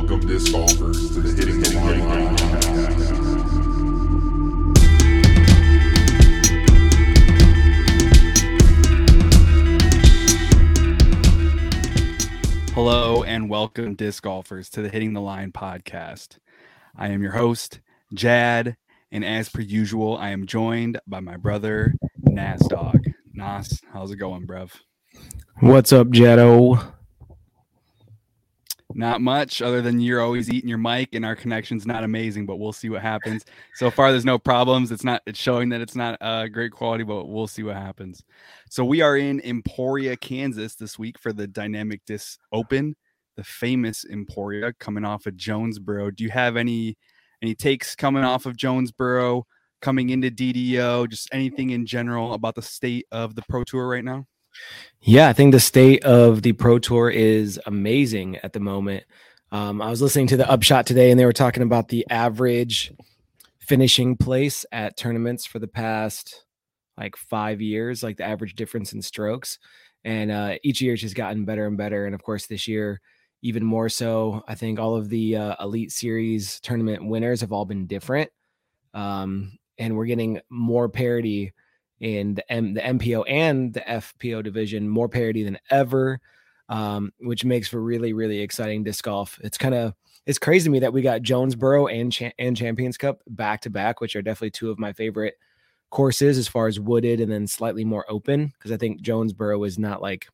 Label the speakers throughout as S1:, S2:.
S1: Welcome disc golfers to the Hitting the Line podcast.
S2: Hello and welcome, disc golfers, to the Hitting the Line podcast. I am your host, Jad, and as per usual, I am joined by my brother, Nas Dog. Nas, how's it going, bruv?
S3: What's up, Jetto?
S2: Not much other than you're always eating your mic and our connection's not amazing, but we'll see what happens. So far, there's no problems. It's not, it's showing that it's not uh, great quality, but we'll see what happens. So we are in Emporia, Kansas this week for the Dynamic Disc Open, the famous Emporia coming off of Jonesboro. Do you have any any takes coming off of Jonesboro, coming into DDO, just anything in general about the state of the Pro Tour right now?
S3: Yeah, I think the state of the Pro Tour is amazing at the moment. Um, I was listening to the Upshot today, and they were talking about the average finishing place at tournaments for the past like five years, like the average difference in strokes. And uh, each year it's just gotten better and better. And of course, this year, even more so. I think all of the uh, Elite Series tournament winners have all been different. Um, and we're getting more parity in the, M- the MPO and the FPO division, more parity than ever, um, which makes for really, really exciting disc golf. It's kind of it's crazy to me that we got Jonesboro and and Champions Cup back to back, which are definitely two of my favorite courses as far as wooded and then slightly more open because I think Jonesboro is not like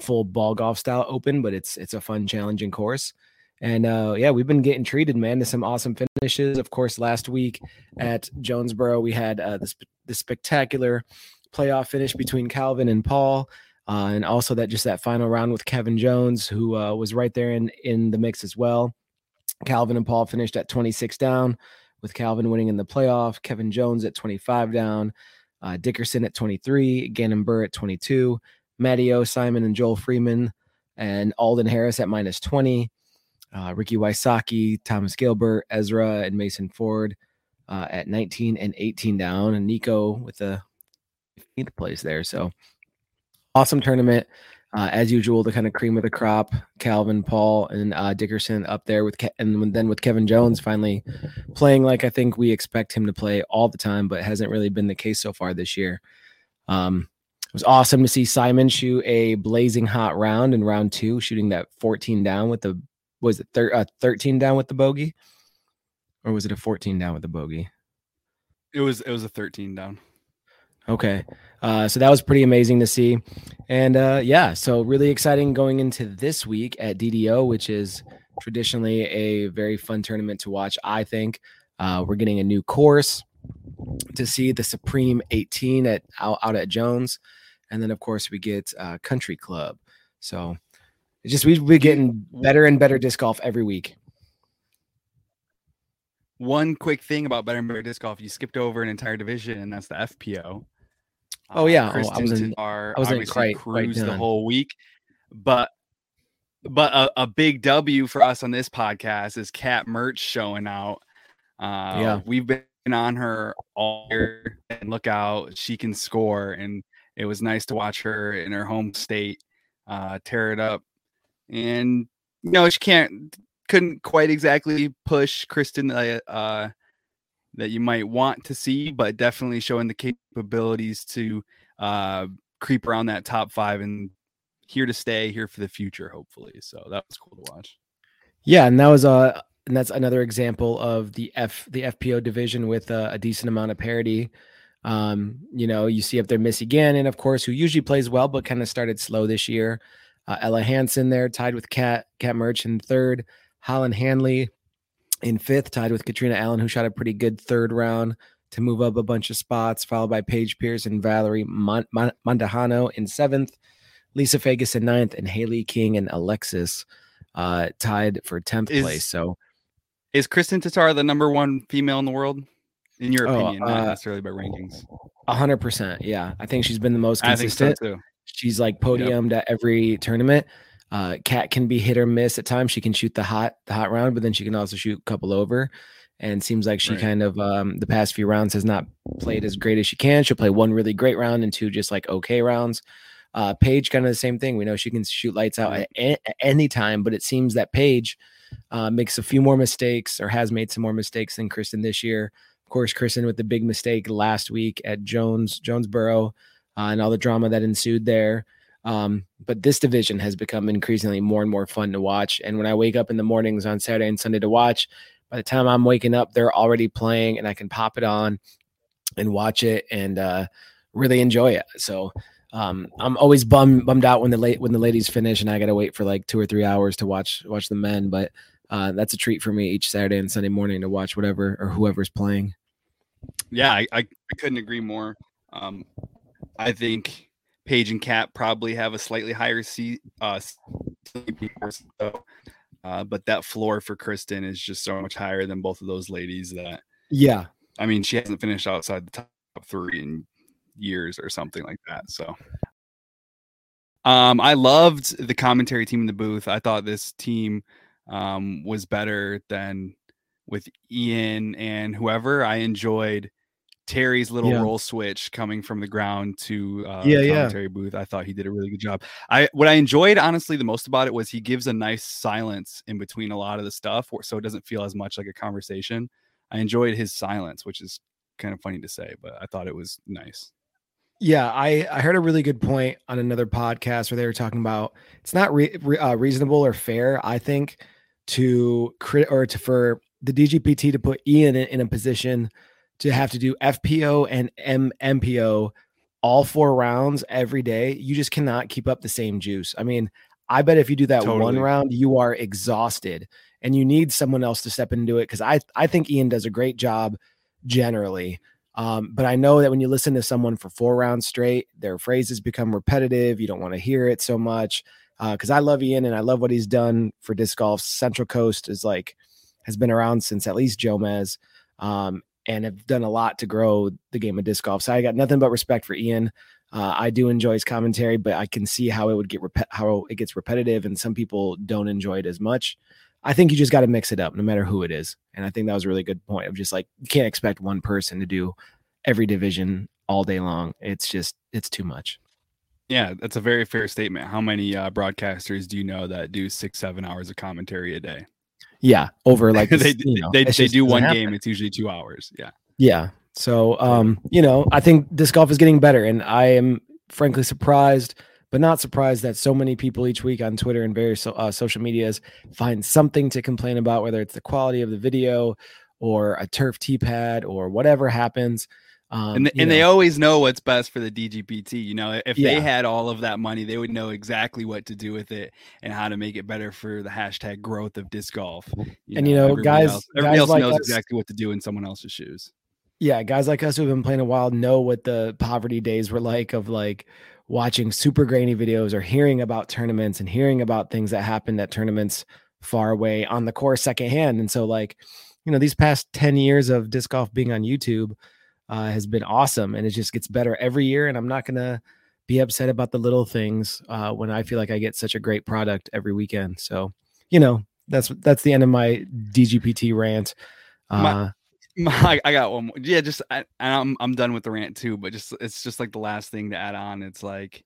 S3: full ball golf style open, but it's it's a fun, challenging course. And uh, yeah, we've been getting treated, man, to some awesome finishes. Of course, last week at Jonesboro, we had uh, this the spectacular playoff finish between Calvin and Paul, uh, and also that just that final round with Kevin Jones, who uh, was right there in in the mix as well. Calvin and Paul finished at 26 down, with Calvin winning in the playoff. Kevin Jones at 25 down, uh, Dickerson at 23, Gannon Buhr at 22, Matteo Simon and Joel Freeman, and Alden Harris at minus 20. Uh, Ricky Wysocki, Thomas Gilbert, Ezra, and Mason Ford uh, at 19 and 18 down, and Nico with the 15th place there. So awesome tournament. Uh, as usual, the kind of cream of the crop, Calvin, Paul, and uh, Dickerson up there with, Ke- and then with Kevin Jones finally playing like I think we expect him to play all the time, but hasn't really been the case so far this year. Um, it was awesome to see Simon shoot a blazing hot round in round two, shooting that 14 down with the was it thir- uh, 13 down with the bogey, or was it a 14 down with the bogey?
S2: It was it was a 13 down.
S3: Okay. Uh, so that was pretty amazing to see. And uh, yeah, so really exciting going into this week at DDO, which is traditionally a very fun tournament to watch. I think uh, we're getting a new course to see the Supreme 18 at out, out at Jones. And then, of course, we get uh, Country Club. So it's just we've been getting better and better disc golf every week.
S2: One quick thing about better and better disc golf, you skipped over an entire division, and that's the FPO.
S3: Oh, yeah. Oh, I was in-
S2: Tattar
S3: I was in quite- quite
S2: the whole week, but but a, a big W for us on this podcast is Kat Mertsch showing out. Uh,
S3: Yeah.
S2: we've been on her all year, and look out, she can score, and it was nice to watch her in her home state uh, tear it up. And you know, she can't couldn't quite exactly push Kristin uh, uh, that you might want to see, but definitely showing the capabilities to uh, creep around that top five and here to stay, here for the future, hopefully. So that was cool to watch.
S3: Yeah, and that was uh and that's another example of the F the FPO division with uh, a decent amount of parity. Um, you know, you see up there Missy Gannon, of course, who usually plays well, but kind of started slow this year. Uh, Ella Hansen there, tied with Cat Kat Mertsch in third. Holyn Handley in fifth, tied with Catrina Allen, who shot a pretty good third round to move up a bunch of spots, followed by Paige Pierce and Valerie Mon- Mon- Mandujano in seventh, Lisa Fajkus in ninth, and Hailey King and Alexis uh, tied for 10th
S2: Is-
S3: place. So,
S2: Is Kristin Tattar the number one female in the world? In your
S3: Oh,
S2: opinion, not
S3: uh,
S2: necessarily by rankings.
S3: 100%. Yeah. I think she's been the most
S2: I think so
S3: consistent.
S2: too.
S3: She's like podiumed at every tournament. Uh, Kat can be hit or miss at times. She can shoot the hot the hot round, but then she can also shoot a couple over. And seems like she
S2: Right.
S3: kind of um, the past few rounds has not played as great as she can. She'll play one really great round and two just like okay rounds. Uh, Paige kind of the same thing. We know she can shoot lights out at, a- at any time, but it seems that Paige uh, makes a few more mistakes or has made some more mistakes than Kristin this year. Of course, Kristin with the big mistake last week at Jones Jonesboro uh, and all the drama that ensued there. Um, but this division has become increasingly more and more fun to watch. And when I wake up in the mornings on Saturday and Sunday to watch, by the time I'm waking up, they're already playing, and I can pop it on and watch it and uh, really enjoy it. So um, I'm always bummed bummed out when the late when the ladies finish and I got to wait for like two or three hours to watch watch the men. But uh, that's a treat for me each Saturday and Sunday morning to watch whatever or whoever's playing.
S2: Yeah, I, I couldn't agree more. Um, I think Paige and Kat probably have a slightly higher seat, uh, so, uh, but that floor for Kristin is just so much higher than both of those ladies that
S3: Yeah,
S2: I mean she hasn't finished outside the top three in years or something like that. So um I loved the commentary team in the booth. I thought this team um was better than with Ian and whoever. I enjoyed Terry's little
S3: Yeah.
S2: roll switch coming from the ground to uh,
S3: Yeah,
S2: the
S3: yeah.
S2: commentary booth. I thought he did a really good job. I what I enjoyed honestly the most about it was he gives a nice silence in between a lot of the stuff, so it doesn't feel as much like a conversation. I enjoyed his silence, which is kind of funny to say, but I thought it was nice.
S3: Yeah, I, I heard a really good point on another podcast where they were talking about it's not re, re- uh, reasonable or fair, I think, to crit or to for the DGPT to put Ian in, in a position to have to do FPO and M- MPO all four rounds every day. You just cannot keep up the same juice. I mean, I bet if you do that one round, you are exhausted and you need someone else to step into it because I I think Ian does a great job generally. Um, but I know that when you listen to someone for four rounds straight, their phrases become repetitive. You don't want to hear it so much. Because I love Ian and I love what he's done for disc golf. Central Coast is like has been around since at least Jomez, um, and have done a lot to grow the game of disc golf. So I got nothing but respect for Ian. Uh, I do enjoy his commentary, but I can see how it would get rep- how it gets repetitive, and some people don't enjoy it as much. I think you just got to mix it up, no matter who it is. And I think that was a really good point of just like you can't expect one person to do every division all day long. It's just it's too much.
S2: Yeah, that's a very fair statement. How many uh, broadcasters do you know that do six, seven hours of commentary a day?
S3: Yeah, over like
S2: they
S3: this, you know,
S2: they,
S3: it's
S2: they do one
S3: happen.
S2: game. It's usually two hours. Yeah.
S3: Yeah. So, um, you know, I think disc golf is getting better, and I am frankly surprised, but not surprised that so many people each week on Twitter and various uh, social medias find something to complain about, whether it's the quality of the video or a turf tee pad or whatever happens. Um,
S2: and th-
S3: you
S2: and they always know what's best for the DGPT. You know, if
S3: Yeah.
S2: they had all of that money, they would know exactly what to do with it and how to make it better for the hashtag growth of disc golf.
S3: And, you know, guys-
S2: else, everybody
S3: guys
S2: else
S3: like
S2: knows
S3: us-
S2: exactly what to do in someone else's shoes.
S3: yeah, guys like us who have been playing a while know what the poverty days were like of like watching super grainy videos or hearing about tournaments and hearing about things that happened at tournaments far away on the course secondhand. And so, like, you know, these past 10 years of disc golf being on YouTube uh, has been awesome and it just gets better every year. And I'm not to be upset about the little things uh, when I feel like I get such a great product every weekend. So, you know, that's that's the end of my DGPT rant. Uh,
S2: My- I, I got one more. Yeah, just I, and I'm I'm done with the rant too. But just it's just like the last thing to add on. It's like,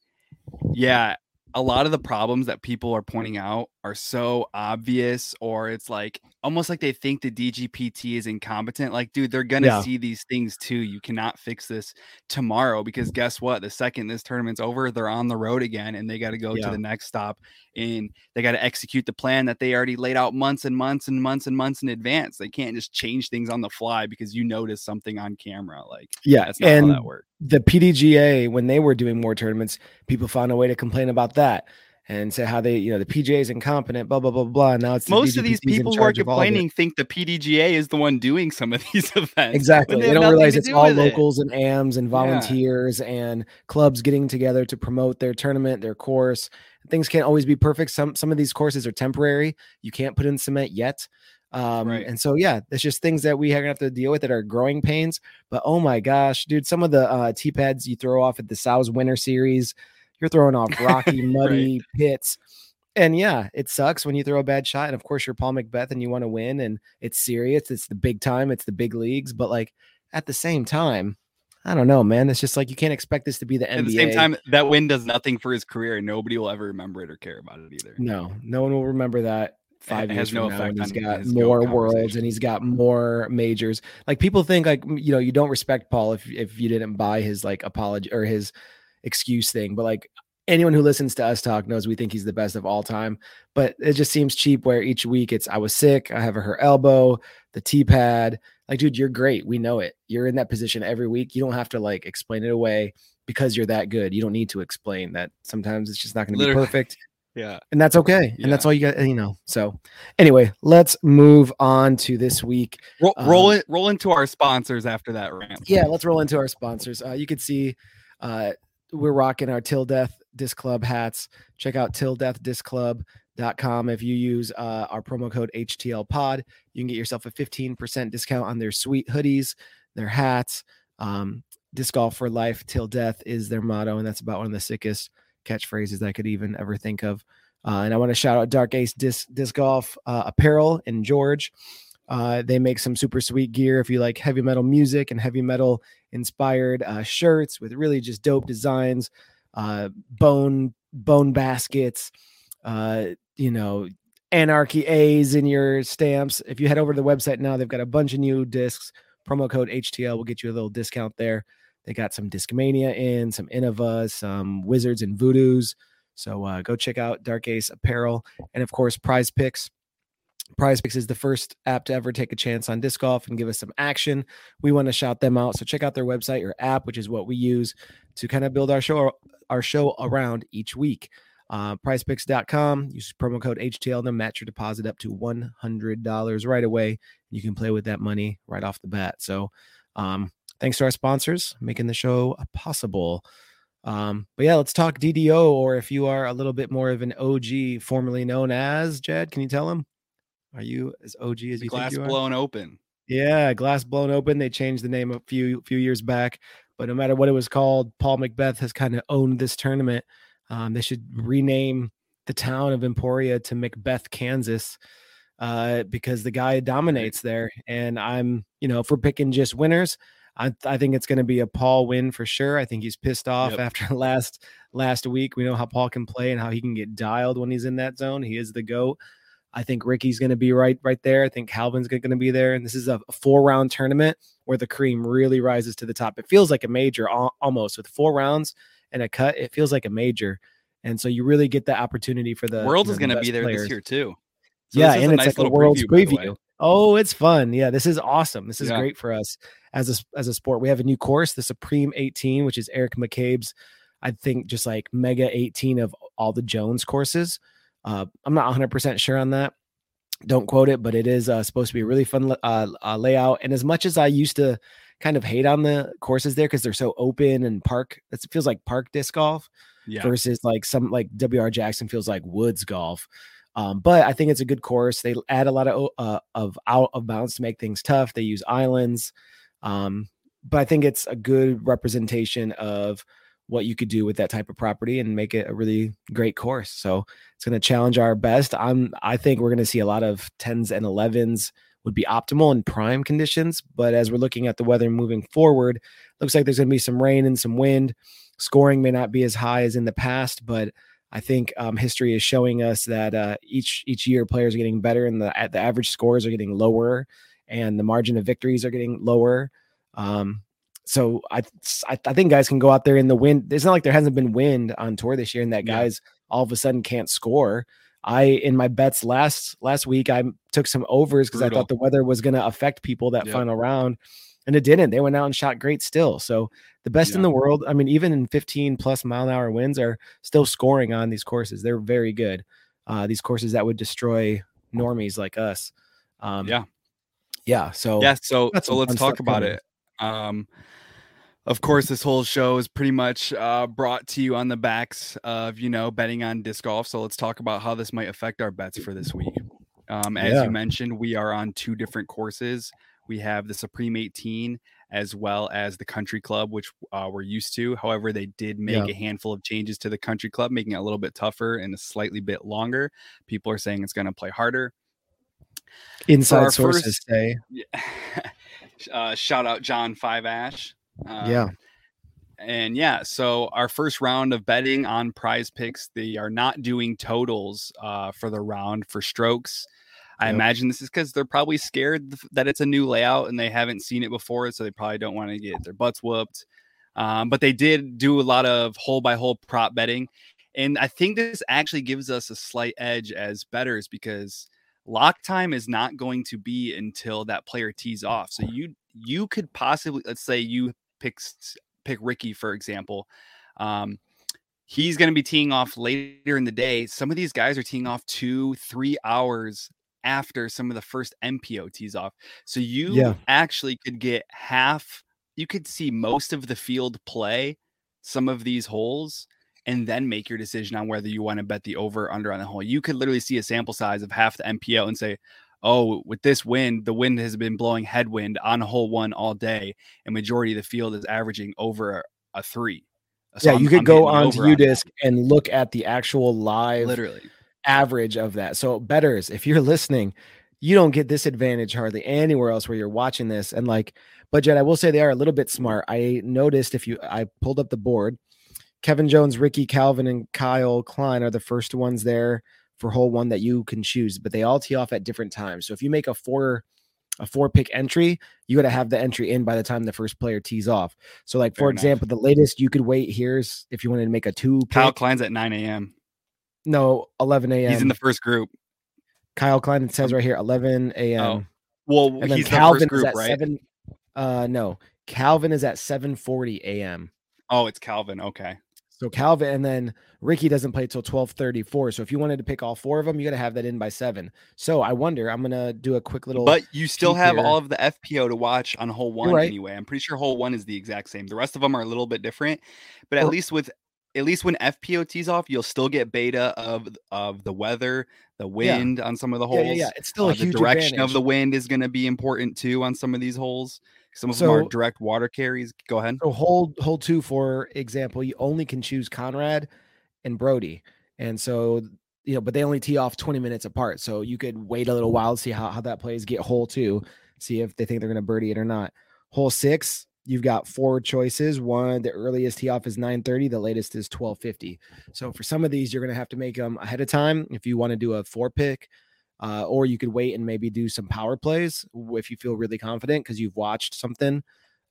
S2: yeah, a lot of the problems that people are pointing out are so obvious, or it's like almost like they think the DGPT is incompetent. Like, dude, they're gonna
S3: Yeah.
S2: see these things too. You cannot fix this tomorrow because guess what? The second this tournament's over, they're on the road again, and they got to go
S3: Yeah.
S2: to the next stop, and they got to execute the plan that they already laid out months and months and months and months in advance. They can't just change things on the fly because you notice something on camera. Like,
S3: yeah,
S2: that's not
S3: and
S2: how that works.
S3: the PDGA when they were doing more tournaments, people found a way to complain about that and say how they, you know, the PGA is incompetent, blah blah blah blah. Now it's the
S2: Most of these people who are
S3: charge of all of it.
S2: complaining think the PDGA is the one doing some of these events.
S3: Exactly.
S2: when
S3: They, don't realize it's all
S2: with it.
S3: locals and AMs and volunteers and clubs getting together to promote their tournament, their course. Things can't always be perfect. Some some of these courses are temporary. You can't put in cement yet. Um,
S2: Right.
S3: and so yeah, it's just things that we are gonna have to deal with that are growing pains. But oh my gosh, dude, some of the uh T pads you throw off at the Sows Winter Series, you're throwing off rocky, muddy pits. And yeah, it sucks when you throw a bad shot. And of course, you're Paul McBeth and you want to win, and it's serious. It's the big time. It's the big leagues. But like at the same time, I don't know, man. It's just like you can't expect this to be the NBA.
S2: At the same time, that win does nothing for his career, and nobody will ever remember it or care about it either.
S3: no, no one will remember that. five
S2: It
S3: years
S2: has no
S3: from now, and he's got more worlds and he's got more majors. Like people think like you know you don't respect Paul if if you didn't buy his like apology or his excuse thing, but like anyone who listens to us talk knows we think he's the best of all time. But it just seems cheap where each week it's I was sick, I have a hurt elbow, the T pad. Like, dude, you're great. We know it. You're in that position every week. You don't have to like explain it away because you're that good. You don't need to explain that. Sometimes it's just not going to be perfect
S2: Yeah.
S3: and that's okay and that's all you got you know so anyway let's move on to this week
S2: Roll, roll
S3: Um,
S2: it. Roll into our sponsors after that rant.
S3: yeah let's roll into our sponsors uh, you can see uh, we're rocking our till death disc club hats. Check out till death disc club.com if you use uh, our promo code htl pod. You can get yourself a 15% discount on their sweet hoodies their hats um, disc golf for life. Till death is their motto and that's about one of the sickest catchphrases i could even ever think of. Uh, and i want to shout out dark ace disc, disc golf uh, apparel in george uh, they make some super sweet gear if you like heavy metal music and heavy metal inspired uh, shirts with really just dope designs, uh, bone bone baskets, uh, you know, anarchy A's in your stamps. If you head over to the website now, they've got a bunch of new discs. Promo code HTL will get you a little discount there. They got some Discmania in, some Innova, some Wizards and Voodoos. So uh, go check out Dark Ace Apparel and of course Prize Picks. Prize Picks is the first app to ever take a chance on disc golf and give us some action. We want to shout them out. So check out their website or app, which is what we use to kind of build our show our show around each week. Uh, prizepicks.com, use promo code HTL to match your deposit up to $100 right away. You can play with that money right off the bat. So, um, thanks to our sponsors making the show possible. Um, but yeah, let's talk DDO, or if you are a little bit more of an OG, formerly known as Jed, can you tell him? Are you as OG as you
S2: Glass
S3: think you are?
S2: blown open.
S3: Yeah, glass blown open. They changed the name a few few years back, but no matter what it was called, Paul McBeth has kind of owned this tournament. Um, they should rename the town of Emporia to McBeth, Kansas, uh, because the guy dominates there. And I'm, you know, if we're picking just winners, I, I think it's going to be a Paul win for sure. I think he's pissed off
S2: Yep.
S3: after last last week. We know how Paul can play and how he can get dialed when he's in that zone. He is the goat. I think Ricky's going to be right right there. I think Calvin's going to be there. And this is a four round tournament where the cream really rises to the top. It feels like a major almost with four rounds and a cut. It feels like a major. And so you really get the opportunity for the
S2: World
S3: you
S2: is
S3: know, the
S2: going to be there
S3: players.
S2: this year too. So
S3: yeah, and
S2: a
S3: it's
S2: nice
S3: like a
S2: little
S3: world's
S2: the
S3: preview. Oh, it's fun. Yeah, this is awesome. This is
S2: Yeah.
S3: great for us as a as a sport. We have a new course, the Supreme 18, which is Eric McCabe's, I think, just like mega 18 of all the Jones courses. Uh, I'm not 100% sure on that. Don't quote it, but it is uh, supposed to be a really fun uh, uh, layout. And as much as I used to kind of hate on the courses there because they're so open and park, it feels like park disc golf
S2: Yeah.
S3: versus like some like WR Jackson feels like woods golf. Um, but I think it's a good course. They add a lot of uh, of out of bounds to make things tough. They use islands, um, but I think it's a good representation of what you could do with that type of property and make it a really great course. So it's going to challenge our best. I'm I think we're going to see a lot of tens and elevens would be optimal in prime conditions. But as we're looking at the weather moving forward, looks like there's going to be some rain and some wind. Scoring may not be as high as in the past, but I think um, history is showing us that uh, each each year players are getting better, and the the average scores are getting lower, and the margin of victories are getting lower. Um, so I, I I think guys can go out there in the wind. It's not like there hasn't been wind on tour this year, and that
S2: Yeah.
S3: guys all of a sudden can't score. I in my bets last last week I took some overs because I thought the weather was going to affect people that
S2: Yep.
S3: final round, and it didn't. They went out and shot great still. So the best in the world. I mean, even in 15 plus mile an hour winds are still scoring on these courses. They're very good. Uh, these courses that would destroy normies like us. Um,
S2: Yeah.
S3: yeah. So
S2: yeah so so let's talk about
S3: coming.
S2: it um of course this whole show is pretty much uh brought to you on the backs of you know betting on disc golf. So let's talk about how this might affect our bets for this week. Um as
S3: Yeah.
S2: you mentioned we are on two different courses. We have the supreme 18 as well as the country club which uh, we're used to. However they did make
S3: Yeah.
S2: a handful of changes to the country club making it a little bit tougher and a slightly bit longer. People are saying it's going to play harder.
S3: Inside sources
S2: first-
S3: say,
S2: uh, shout out John Five Ash. Um,
S3: Yeah.
S2: And yeah, so our first round of betting on prize picks, they are not doing totals uh, for the round for strokes. I
S3: Yep.
S2: imagine this is because they're probably scared that it's a new layout and they haven't seen it before, so they probably don't want to get their butts whooped. Um, but they did do a lot of hole by hole prop betting, and I think this actually gives us a slight edge as betters because lock time is not going to be until that player tees off. So you you could possibly let's say you pick pick Ricky for example. Um, he's going to be teeing off later in the day. Some of these guys are teeing off two, three hours after some of the first MPO tees off. So you
S3: Yeah.
S2: actually could get half, you could see most of the field play some of these holes and then make your decision on whether you want to bet the over or under on the hole. You could literally see a sample size of half the MPO and say, oh, with this wind, the wind has been blowing headwind on hole one all day, and majority of the field is averaging over a three. So
S3: yeah,
S2: I'm-
S3: you could
S2: I'm
S3: go onto
S2: over on that.
S3: UDisc and look at the actual live
S2: literally.
S3: average of that. So betters, if you're listening, you don't get this advantage hardly anywhere else where you're watching this. And like, but Jed, I will say they are a little bit smart. I noticed if you, I pulled up the board, Kevin Jones, Ricky Calvin, and Kyle Klein are the first ones there for hole one that you can choose, but they all tee off at different times. So if you make a four, a four pick entry, you got to have the entry in by the time the first player tees off. So like,
S2: Fair
S3: for
S2: enough.
S3: example, the latest you could wait here's if you wanted to make a two
S2: Kyle
S3: pick,
S2: Klein's at 9 a.m.
S3: no, 11 a.m.
S2: He's in the first group.
S3: Kyle Klein. It says right here, 11 a.m.
S2: Oh, Well,
S3: and then
S2: he's the
S3: Calvin
S2: first group,
S3: is at
S2: right?
S3: seven. Uh, no, Calvin is at 7:40 a.m.
S2: Oh, it's Calvin. Okay.
S3: So Calvin, and then Ricky doesn't play till 12:34. So if you wanted to pick all four of them, you got to have that in by seven. So I wonder. I'm gonna do a quick little.
S2: But you still have
S3: here.
S2: all of the FPO to watch on hole one
S3: right.
S2: anyway. I'm pretty sure hole one is the exact same. The rest of them are a little bit different, but at
S3: Or-
S2: least with at least when FPO tees off, you'll still get beta of of the weather, the
S3: Yeah.
S2: wind on some of the
S3: yeah,
S2: holes.
S3: yeah, yeah. It's still
S2: Uh,
S3: a
S2: the direction
S3: advantage.
S2: of the wind is going to be important too on some of these holes. Some of them are
S3: So-
S2: direct water carries. Go ahead.
S3: So hold hold two, for example, you only can choose Conrad and Brody. And so, you know, but they only tee off 20 minutes apart. So you could wait a little while, see how, how that plays, get hole two, see if they think they're gonna birdie it or not. Hole six, you've got four choices. One, the earliest tee off is 9:30, the latest is 12:50. So for some of these, you're gonna have to make them ahead of time if you want to do a four pick. Uh, or you could wait and maybe do some power plays if you feel really confident because you've watched something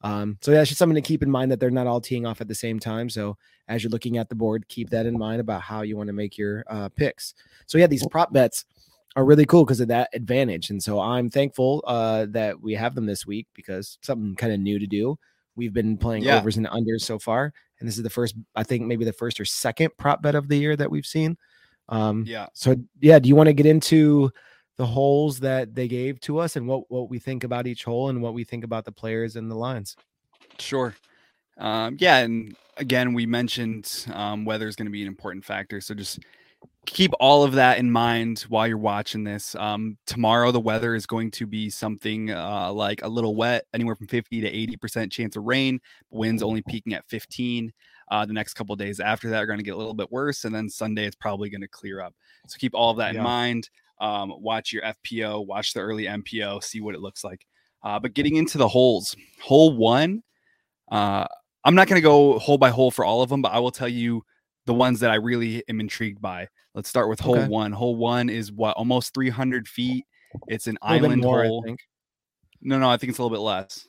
S3: um, so yeah, it's just something to keep in mind that they're not all teeing off at the same time. So as you're looking at the board, keep that in mind about how you want to make your uh, picks. So yeah, these prop bets are really cool because of that advantage. And so I'm thankful uh, that we have them this week because something kind of new to do. We've been playing
S2: Yeah.
S3: overs and unders so far, and this is the first, I think maybe the first or second prop bet of the year that we've seen. Um,
S2: Yeah.
S3: so yeah, do you want to get into the holes that they gave to us and what what we think about each hole and what we think about the players and the lines?
S2: Sure. Um, yeah, and again, we mentioned um, weather is going to be an important factor. So just keep all of that in mind while you're watching this. Um, tomorrow, the weather is going to be something uh, like a little wet, anywhere from 50 to 80 percent chance of rain. Winds only peaking at 15. Uh, the next couple of days after that are going to get a little bit worse, and then Sunday it's probably going to clear up. So keep all of that
S3: Yeah.
S2: in mind. Um, watch your FPO, watch the early MPO, see what it looks like. Uh, but getting into the holes, hole one, uh, I'm not going to go hole by hole for all of them, but I will tell you the ones that I really am intrigued by. Let's start with hole
S3: Okay.
S2: one. Hole one is what almost 300 feet. It's an island
S3: more, I
S2: hole.
S3: think.
S2: No, no, I think it's a little bit less.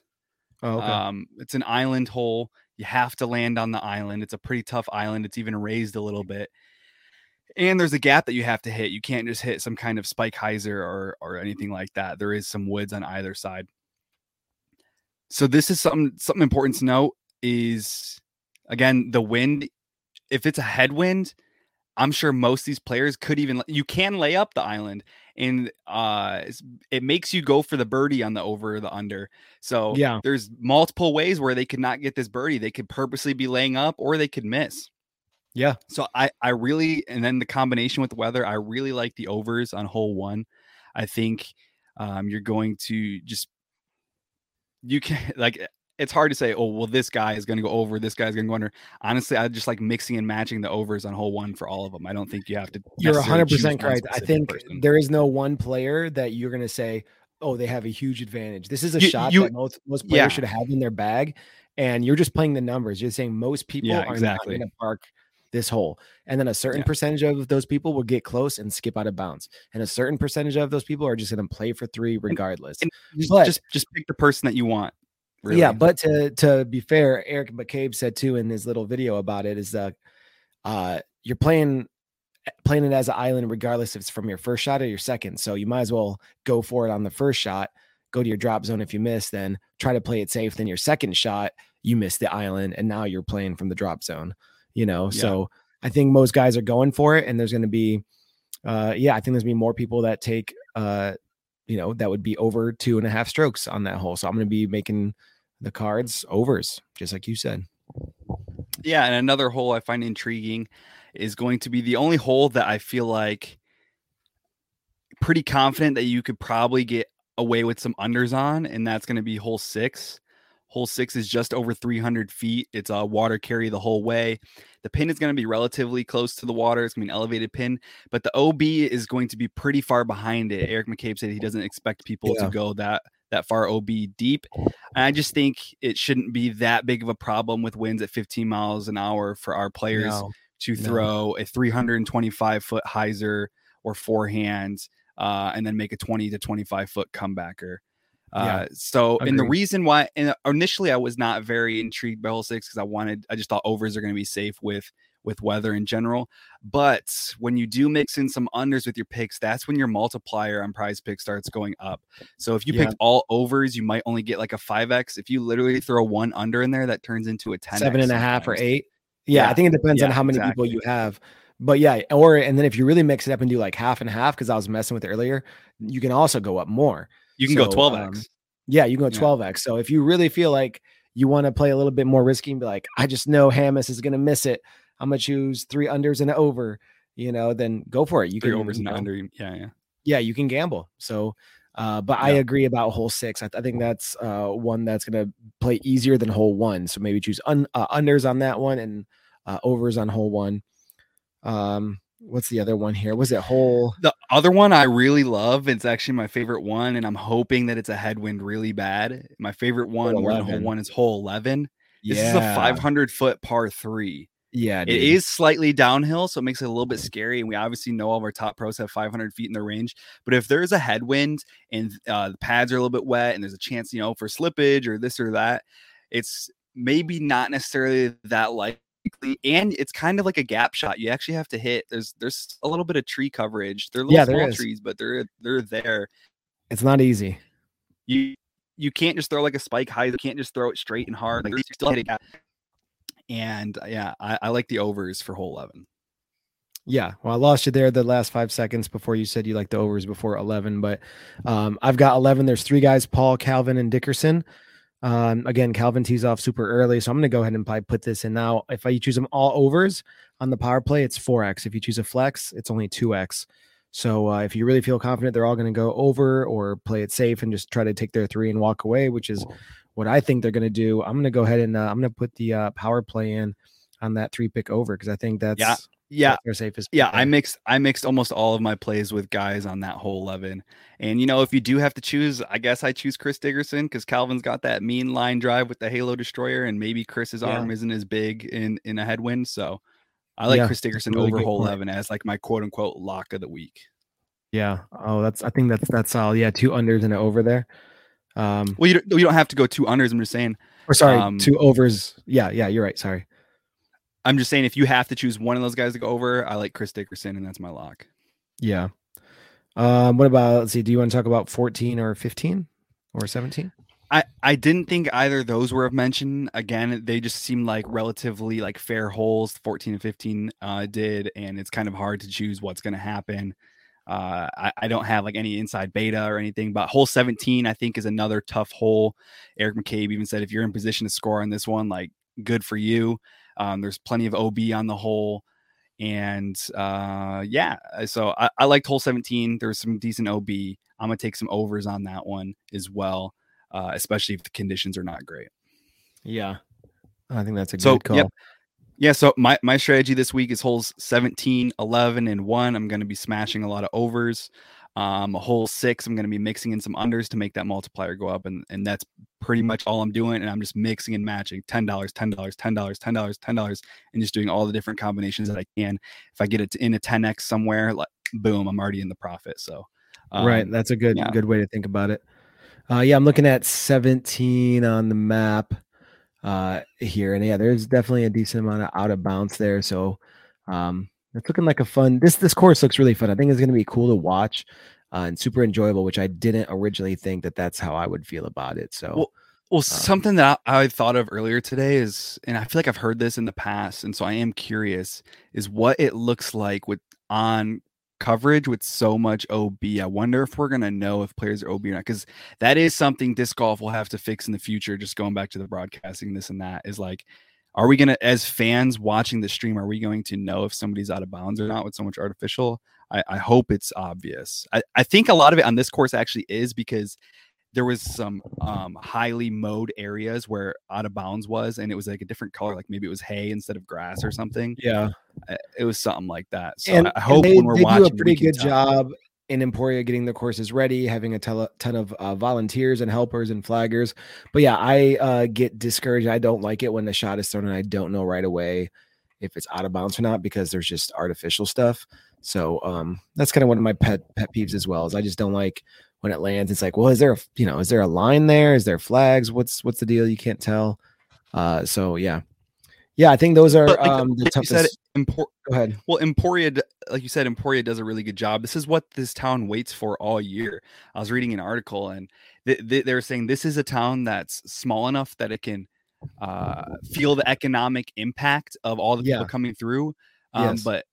S3: Oh, okay.
S2: Um, it's an island hole. You have to land on the island. It's a pretty tough island. It's even raised a little bit. And there's a gap that you have to hit. You can't just hit some kind of spike hyzer or or anything like that. There is some woods on either side. So this is something something important to note is again the wind. If it's a headwind, I'm sure most these players could even you can lay up the island and uh it makes you go for the birdie on the over or the under. So
S3: Yeah.
S2: there's multiple ways where they could not get this birdie. They could purposely be laying up or they could miss.
S3: yeah.
S2: So I I really and then the combination with the weather, I really like the overs on hole one. I think um, you're going to just you can like it's hard to say, oh well, this guy is going to go over, this guy's going to go under. Honestly, I just like mixing and matching the overs on hole one for all of them. I don't think you have to.
S3: You're 100% correct. I think
S2: person.
S3: there is no one player that you're going to say, oh, they have a huge advantage. This is a
S2: You-
S3: shot
S2: you-
S3: that most, most players
S2: yeah.
S3: should have in their bag. and you're just playing the numbers. You're saying most people
S2: Yeah,
S3: are
S2: exactly.
S3: not going to park this hole, and then a certain
S2: Yeah.
S3: percentage of those people will get close and skip out of bounds, and a certain percentage of those people are just going to play for three regardless.
S2: and just,
S3: But-
S2: just just pick the person that you want. Really.
S3: Yeah, but to to be fair, Eric McCabe said too in his little video about it is that uh you're playing playing it as an island regardless if it's from your first shot or your second. So you might as well go for it on the first shot, go to your drop zone if you miss, then try to play it safe. Then your second shot, you miss the island, and now you're playing from the drop zone. You know,
S2: Yeah.
S3: so I think most guys are going for it, and there's going to be, uh, yeah, I think there's gonna be more people that take, uh, you know, that would be over two and a half strokes on that hole. So I'm going to be making the cards overs, just like you said.
S2: Yeah, and another hole I find intriguing is going to be the only hole that I feel like pretty confident that you could probably get away with some unders on, and that's going to be hole six. Hole six is just over 300 feet. It's a water carry the whole way. The pin is going to be relatively close to the water. It's going to be an elevated pin, but the OB is going to be pretty far behind it. Eric McCabe said he doesn't expect people
S3: Yeah.
S2: to go that that far OB deep. And I just think it shouldn't be that big of a problem with winds at 15 miles an hour for our players
S3: No.
S2: to
S3: no.
S2: throw a 325 foot hyzer or forehand uh, and then make a 20 to 25 foot comebacker. Uh,
S3: Yeah,
S2: so, and the reason why, and initially I was not very intrigued by hole six because I wanted, I just thought overs are going to be safe with with weather in general. But when you do mix in some unders with your picks, that's when your multiplier on prize pick starts going up. So if you
S3: Yeah.
S2: picked all overs, you might only get like a 5x. If you literally throw one under in there, that turns into a 10
S3: seven and a half or eight. Yeah, I think it depends on how many people you have. But yeah, or and then if you really mix it up and do like half and half, because I was messing with it earlier, you can also go up more.
S2: You can go 12x.
S3: um, Yeah, you can go 12x. So if you really feel like you want to play a little bit more risky and be like, I just know Hamas is gonna miss it. I'm gonna choose three unders and an over, you know, then go for it. You
S2: three
S3: can
S2: overs
S3: you
S2: and
S3: know,
S2: under. Yeah, yeah.
S3: yeah, you can gamble. So, uh, but I agree about hole six. I, I think that's uh, one that's going to play easier than hole one. So maybe choose un, uh, unders on that one and uh, overs on hole one. Um, what's the other one here? Was it hole?
S2: The other one I really love, it's actually my favorite one, and I'm hoping that it's a headwind really bad. My favorite one, more than hole one, is hole 11. This
S3: yeah,
S2: is a 500 foot par three.
S3: Yeah,
S2: It
S3: dude.
S2: is slightly downhill, so it makes it a little bit scary. And we obviously know all of our top pros have 500 feet in their range. But if there's a headwind and uh, the pads are a little bit wet and there's a chance, you know, for slippage or this or that, it's maybe not necessarily that likely. And it's kind of like a gap shot. You actually have to hit. There's there's a little bit of tree coverage. They're little
S3: Yeah,
S2: small trees, but they're they're there.
S3: It's not easy.
S2: You you can't just throw like a spike high. You can't just throw it straight and hard. Like you still hit a gap. And uh, yeah, I, I like the overs for hole 11.
S3: Yeah, well, I lost you there the last five seconds before you said you like the overs before 11, but um, I've got 11. There's three guys Paul, Calvin, and Dickerson. Um, again, Calvin tees off super early, so I'm going to go ahead and probably put this in now. If I, you choose them all overs on the power play, it's 4x. If you choose a flex, it's only 2x. So uh, if you really feel confident they're all going to go over or play it safe and just try to take their three and walk away, which is what I think they're going to do, I'm going to go ahead and uh, I'm going to put the uh, power play in on that three pick over because I think that's
S2: Yeah, yeah
S3: pick
S2: i mixed i mixed almost all of my plays with guys on that hole 11 and you know if you do have to choose i guess i choose chris dickerson because calvin's got that mean line drive with the halo destroyer and maybe chris's
S3: Yeah.
S2: arm isn't as big in in a headwind so i like
S3: Yeah,
S2: chris dickerson
S3: really
S2: over whole
S3: point.
S2: 11 as like my quote unquote lock of the week
S3: Yeah. Oh, that's I think that's that's solid. Yeah, two unders and an over there. Um
S2: well you don't, you don't have to go two unders i'm just saying
S3: or sorry,
S2: um,
S3: two overs. Yeah, yeah, you're right. Sorry.
S2: I'm just saying if you have to choose one of those guys to go over i like chris dickerson and that's my lock
S3: Yeah. Um, what about let's see, do you want to talk about 14 or 15 or 17?
S2: I, I didn't think either of those were of mention. Again, they just seem like relatively like fair holes. 14 and 15 uh, did, and it's kind of hard to choose what's going to happen. Uh, I, I don't have like any inside beta or anything, but hole 17 I think is another tough hole. Eric McCabe even said if you're in position to score on this one, like good for you. Um, there's plenty of OB on the hole, and uh, yeah, so I, I liked hole 17. There's some decent OB. I'm gonna take some overs on that one as well uh, especially if the conditions are not great.
S3: Yeah. I think that's a
S2: So,
S3: good call.
S2: yep. Yeah, so my, my strategy this week is holes 17, 11, and 1. I'm going to be smashing a lot of overs. Um, a hole six, I'm going to be mixing in some unders to make that multiplier go up, and and that's pretty much all I'm doing. And I'm just mixing and matching ten dollars, ten dollars, ten dollars, ten dollars, ten dollars, and just doing all the different combinations that I can. If I get it in a 10x somewhere, like boom, I'm already in the profit. So, um,
S3: right, that's a good
S2: yeah.
S3: good way to think about it. Uh, yeah, I'm looking at 17 on the map uh, here, and yeah, there's definitely a decent amount of out of bounds there. So um, it's looking like a fun. This this course looks really fun. I think it's going to be cool to watch uh, and super enjoyable, which I didn't originally think that that's how I would feel about it. So.
S2: Well, well, something that I, I thought of earlier today is, and I feel like I've heard this in the past, and so I am curious, is what it looks like with on coverage with so much OB. I wonder if we're gonna know if players are OB or not, because that is something disc golf will have to fix in the future. Just going back to the broadcasting, this and that is like, are we gonna, as fans watching the stream, are we going to know if somebody's out of bounds or not with so much artificial? I, I hope it's obvious. I, I think a lot of it on this course actually is because there was some um, highly mowed areas where out of bounds was, and it was like a different color, like maybe it was hay instead of grass or something.
S3: Yeah,
S2: it was something like that. So
S3: and,
S2: I hope
S3: they,
S2: when we're
S3: they
S2: watching,
S3: do a pretty good job in Emporia getting the courses ready, having a tel- ton of uh, volunteers and helpers and flaggers. But yeah, I uh, get discouraged. I don't like it when the shot is thrown and I don't know right away if it's out of bounds or not because there's just artificial stuff. So um, that's kind of one of my pet pet peeves as well. Is I just don't like when it lands. It's like, well, is there a you know is there a line there? Is there flags? What's what's the deal? You can't tell. Uh, so yeah, yeah. I think those are
S2: But like,
S3: um, the
S2: you said,
S3: toughest.
S2: Empor-
S3: Go ahead.
S2: well, Emporia, like you said, Emporia does a really good job. This is what this town waits for all year. I was reading an article, and th- th- they were saying this is a town that's small enough that it can uh, feel the economic impact of all the people coming through, um,
S3: Yes.
S2: but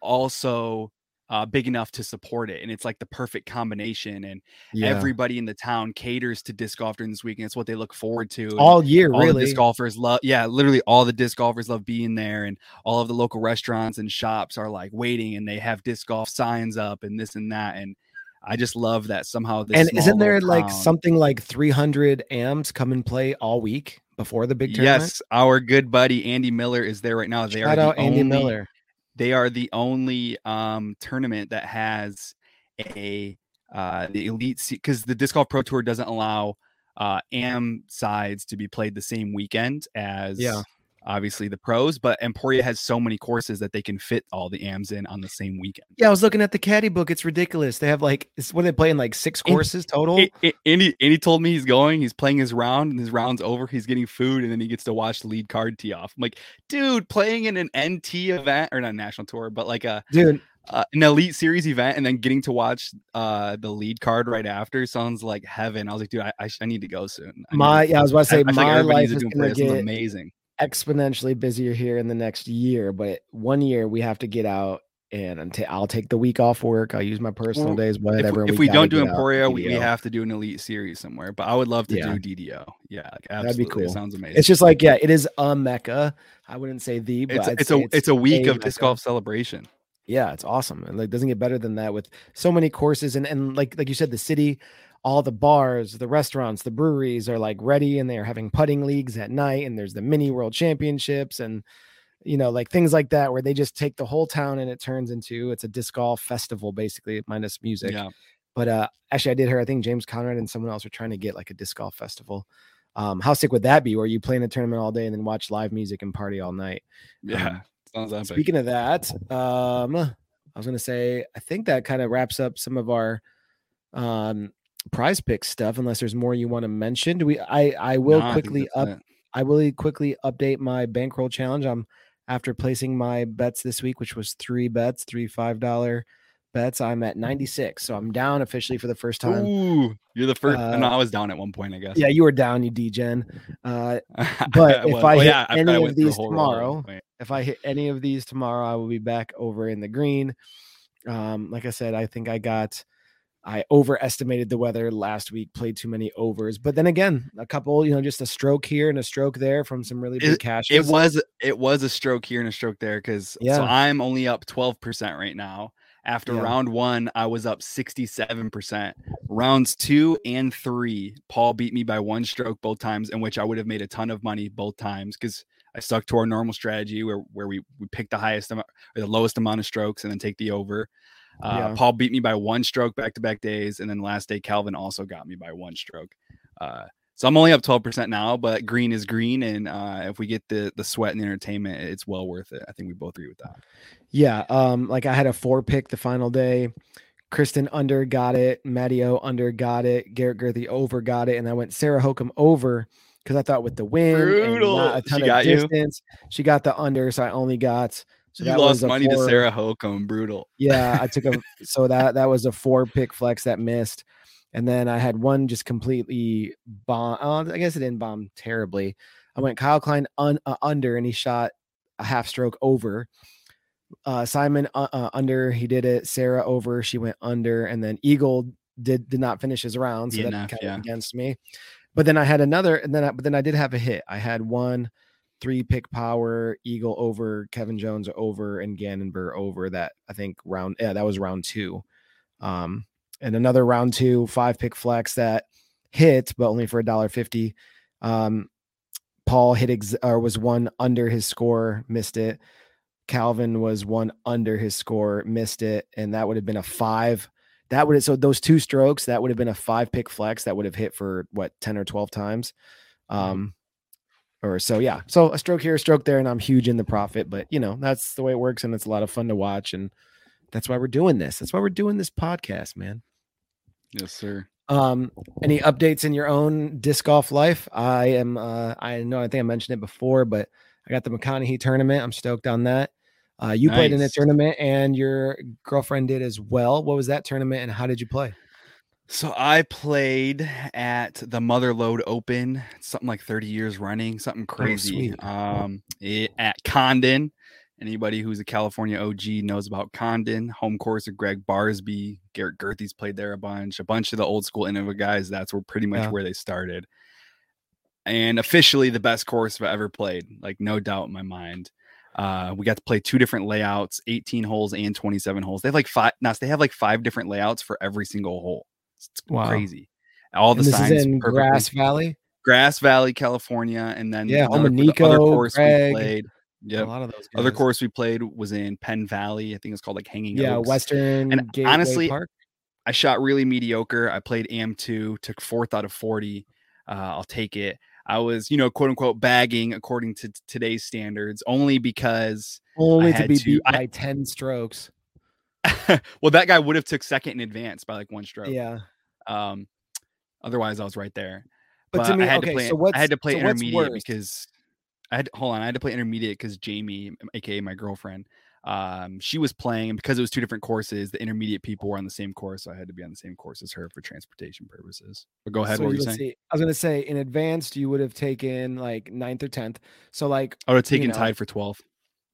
S2: also uh, big enough to support it. And it's like the perfect combination. And
S3: Yeah.
S2: everybody in the town caters to disc golf during this weekend. It's what they look forward to. and
S3: all year,
S2: all
S3: really.
S2: disc golfers love yeah literally all the disc golfers love being there and all of the local restaurants and shops are like waiting and they have disc golf signs up and this and that and i just love that somehow this
S3: and isn't there like
S2: town-
S3: something like 300 AMs come and play all week before the big tournament?
S2: yes our good buddy andy miller is there right now they
S3: Shout
S2: are
S3: out Andy
S2: only,
S3: Miller.
S2: They are the only um tournament that has a uh the elite because the disc golf pro tour doesn't allow uh am sides to be played the same weekend as
S3: Yeah.
S2: Obviously the pros but emporia has so many courses that they can fit all the ams in on the same weekend
S3: Yeah, I was looking at the caddy book. It's ridiculous. They have like, it's, what are they playing? Like six
S2: And-
S3: courses total?
S2: A- a- and, he, and he told me he's going he's playing his round and his round's over he's getting food and then he gets to watch the lead card tee off i'm like dude playing in an nt event or not national tour but like a
S3: Dude,
S2: uh, an elite series event and then getting to watch uh the lead card right after sounds like heaven. I was like, dude, I, I, I need to go soon. I
S3: my, yeah, I was about to say,
S2: I, like
S3: my
S2: everybody
S3: life is
S2: do
S3: going to
S2: This is
S3: get
S2: amazing.
S3: Exponentially busier here in the next year. But one year we have to get out and I'll take the week off work. I'll use my personal
S2: Well,
S3: days,
S2: If,
S3: whatever.
S2: we- if we don't do Emporia, we, we have to do an elite series somewhere. But I would love to
S3: Yeah.
S2: do DDO. Yeah, like,
S3: That'd be
S2: absolutely. It
S3: cool.
S2: sounds amazing.
S3: It's just like, yeah, it is a mecca. I wouldn't say the, but
S2: it's, it's
S3: say
S2: a it's a week of disc golf celebration.
S3: yeah it's awesome and like doesn't get better than that with so many courses and and like like you said the city all the bars the restaurants the breweries are like ready and they're having putting leagues at night and there's the mini world championships and you know like things like that where they just take the whole town and it turns into it's a disc golf festival basically minus music
S2: Yeah.
S3: but uh actually i did hear i think james conrad and someone else were trying to get like a disc golf festival um how sick would that be where you play in a tournament all day and then watch live music and party all night
S2: Yeah.
S3: Um. Speaking of that, um, I was gonna say I think that kind of wraps up some of our um prize pick stuff. Unless there's more you want to mention, do we? I I will
S2: I think
S3: quickly
S2: that's
S3: up.
S2: it.
S3: I will quickly update my bankroll challenge. I'm after placing my bets this week, which was three bets, three five dollar bets. I'm at 96, so I'm down officially for the first time.
S2: Ooh, you're the first.
S3: Uh,
S2: no, I was down at one point, I guess.
S3: Yeah, you were down, you degen. Uh,
S2: I
S3: but if
S2: was.
S3: I hit
S2: yeah, I- I
S3: any of
S2: went through the
S3: these
S2: whole roll at one
S3: tomorrow, if I hit any of these tomorrow, I will be back over in the green. Um, like I said, I think I got I overestimated the weather last week, played too many overs. But then again, a couple, you know, just a stroke here and a stroke there from some really big cash.
S2: It was it was a stroke here and a stroke there because
S3: Yeah.
S2: so I'm only up 12% right now. After
S3: Yeah.
S2: round one, I was up 67%. Rounds two and three, Paul beat me by one stroke both times, in which I would have made a ton of money both times because I stuck to our normal strategy where, where we, we pick the highest amount or the lowest amount of strokes and then take the over. Uh,
S3: Yeah.
S2: Paul beat me by one stroke back to back days, and then last day Calvin also got me by one stroke. Uh, so I'm only up 12% now, but green is green, and uh, if we get the the sweat and the entertainment, it's well worth it. I think we both agree with that.
S3: Yeah, um, like I had a four pick the final day. Kristin under got it, Matteo under got it, Garrett Gurthie over got it, and I went Sarah Hokom over because I thought with the wind
S2: Brutal.
S3: and not a
S2: She
S3: ton
S2: got
S3: of
S2: you?
S3: distance, she got the under, so I only got. So
S2: you lost money to Sarah Hokom. Brutal.
S3: Yeah, I took a so that that was a four pick flex that missed, and then I had one just completely bomb. Uh, I guess it didn't bomb terribly. I went Kyle Klein un, uh, under, and he shot a half stroke over. Uh, Simon uh, uh, under, he did it. Sarah over, she went under, and then Eagle did did not finish his round, so that kind
S2: yeah.
S3: of against me. But then I had another, and then I, but then I did have a hit. I had one three pick power Eagle over Kevin Jones over and Gannon Buhr over that I think round yeah that was round two, um and another round two five pick flex that hit but only for a dollar fifty. Um, Paul hit ex- or was one under his score, missed it. Calvin was one under his score, missed it, and that would have been a five. That would have so those two strokes that would have been a five pick flex that would have hit for what ten or twelve times. Um, or so yeah. So a stroke here, a stroke there, and I'm huge in the profit. But you know, that's the way it works, and it's a lot of fun to watch. And that's why we're doing this. That's why we're doing this podcast, man.
S2: Yes, sir.
S3: Um, any updates in your own disc golf life? I am uh I know I think I mentioned it before, but I got the McConaughey tournament. I'm stoked on that. Uh you played in a tournament and your girlfriend did as well. What was that tournament and how did you play?
S2: So I played at the Motherlode Open, something like 30 years running, something crazy.
S3: sweet.
S2: um, it, at Condon. Anybody who's a California OG knows about Condon, home course of Greg Barsby. Garrett Gurthie's played there a bunch. A bunch of the old school Innova guys. That's where pretty much
S3: Yeah.
S2: where they started. And officially the best course I've ever played, like no doubt in my mind. Uh, we got to play two different layouts, 18 holes and 27 holes. They have like five. Now they have like five different layouts for every single hole. It's
S3: Wow.
S2: crazy. All the
S3: And this
S2: signs
S3: is in Grass Valley.
S2: Grass Valley, California, and then
S3: Yeah,
S2: another,
S3: of
S2: the other course
S3: Greg,
S2: we played.
S3: Yeah,
S2: A
S3: lot of those
S2: Other course we played was in Penn Valley. I think it's called like Hanging
S3: Yeah,
S2: Oaks.
S3: Western
S2: And
S3: Gateway
S2: honestly,
S3: Park.
S2: I shot really mediocre. I played AM2, took fourth out of 40. Uh, I'll take it. I was, you know, quote unquote bagging according to t- today's standards, only because
S3: Only to be
S2: to-
S3: beat
S2: I-
S3: by 10 strokes.
S2: well, that guy would have took second in advance by like one stroke.
S3: Yeah.
S2: Um, otherwise I was right there.
S3: But, to me,
S2: I had
S3: okay,
S2: to play.
S3: so
S2: I had to play
S3: so
S2: intermediate because I had hold on. I had to play intermediate because Jamie, aka my girlfriend, um, she was playing, and because it was two different courses, the intermediate people were on the same course, so I had to be on the same course as her for transportation purposes. But go ahead.
S3: So
S2: what were
S3: you
S2: you saying?
S3: see- I was gonna say in advanced you would have taken like ninth or tenth. So like
S2: I would have taken
S3: know,
S2: tied for 12th.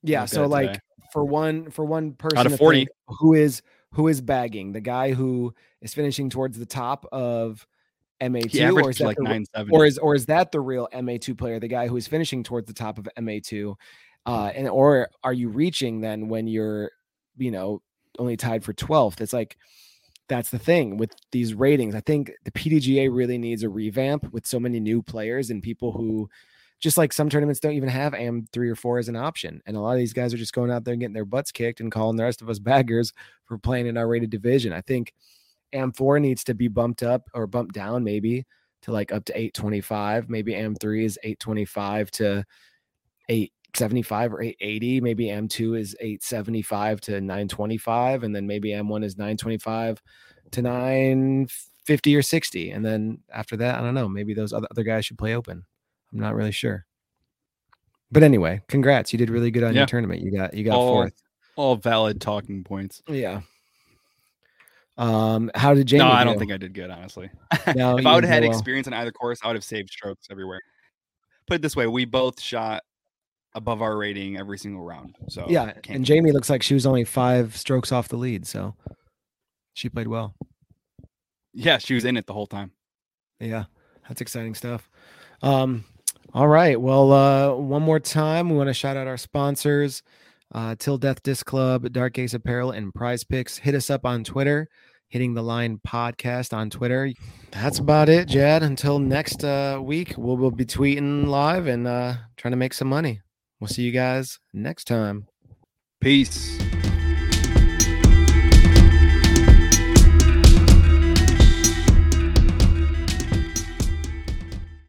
S3: yeah, so like
S2: today.
S3: for one for one person
S2: of 40.
S3: think who is who is bagging the guy who is finishing towards the top of MA2 or is
S2: like
S3: the, re-
S2: 970.
S3: or is or is that the real MA2 player, the guy who is finishing towards the top of MA2? Uh, and or are you reaching then when you're, you know, only tied for 12th? It's like that's the thing with these ratings. I think the PDGA really needs a revamp with so many new players and people who just like some tournaments don't even have AM three or four as an option. And a lot of these guys are just going out there and getting their butts kicked and calling the rest of us baggers for playing in our rated division. I think AM4 needs to be bumped up or bumped down maybe to like up to 825. Maybe AM3 is 825 to 875 or 880. Maybe M2 is 875 to 925. And then maybe M1 is 925 to 950 or 60. And then after that, I don't know. Maybe those other, other guys should play open. I'm not really sure. But anyway, congrats. You did really good on
S2: Yeah.
S3: your tournament. You got you got
S2: all,
S3: fourth.
S2: all valid talking points.
S3: Yeah. Um, how did Jamie?
S2: no, I don't think I did good, honestly.
S3: No,
S2: if I would have had
S3: well.
S2: experience on either course, I would have saved strokes everywhere. Put it this way, we both shot above our rating every single round. So
S3: Yeah, and Jamie looks like she was only five strokes off the lead, so she played well.
S2: yeah, she was in it the whole time.
S3: Yeah, that's exciting stuff. Um, all right. Well, uh, one more time, we want to shout out our sponsors, uh, Till Death Disc Club, Dark Ace Apparel, and Prize Picks. Hit us up on Twitter, hitting the line podcast on Twitter. That's about it, Jad. Until next uh, week, we'll, we'll be tweeting live and uh, trying to make some money. We'll see you guys next time.
S2: Peace.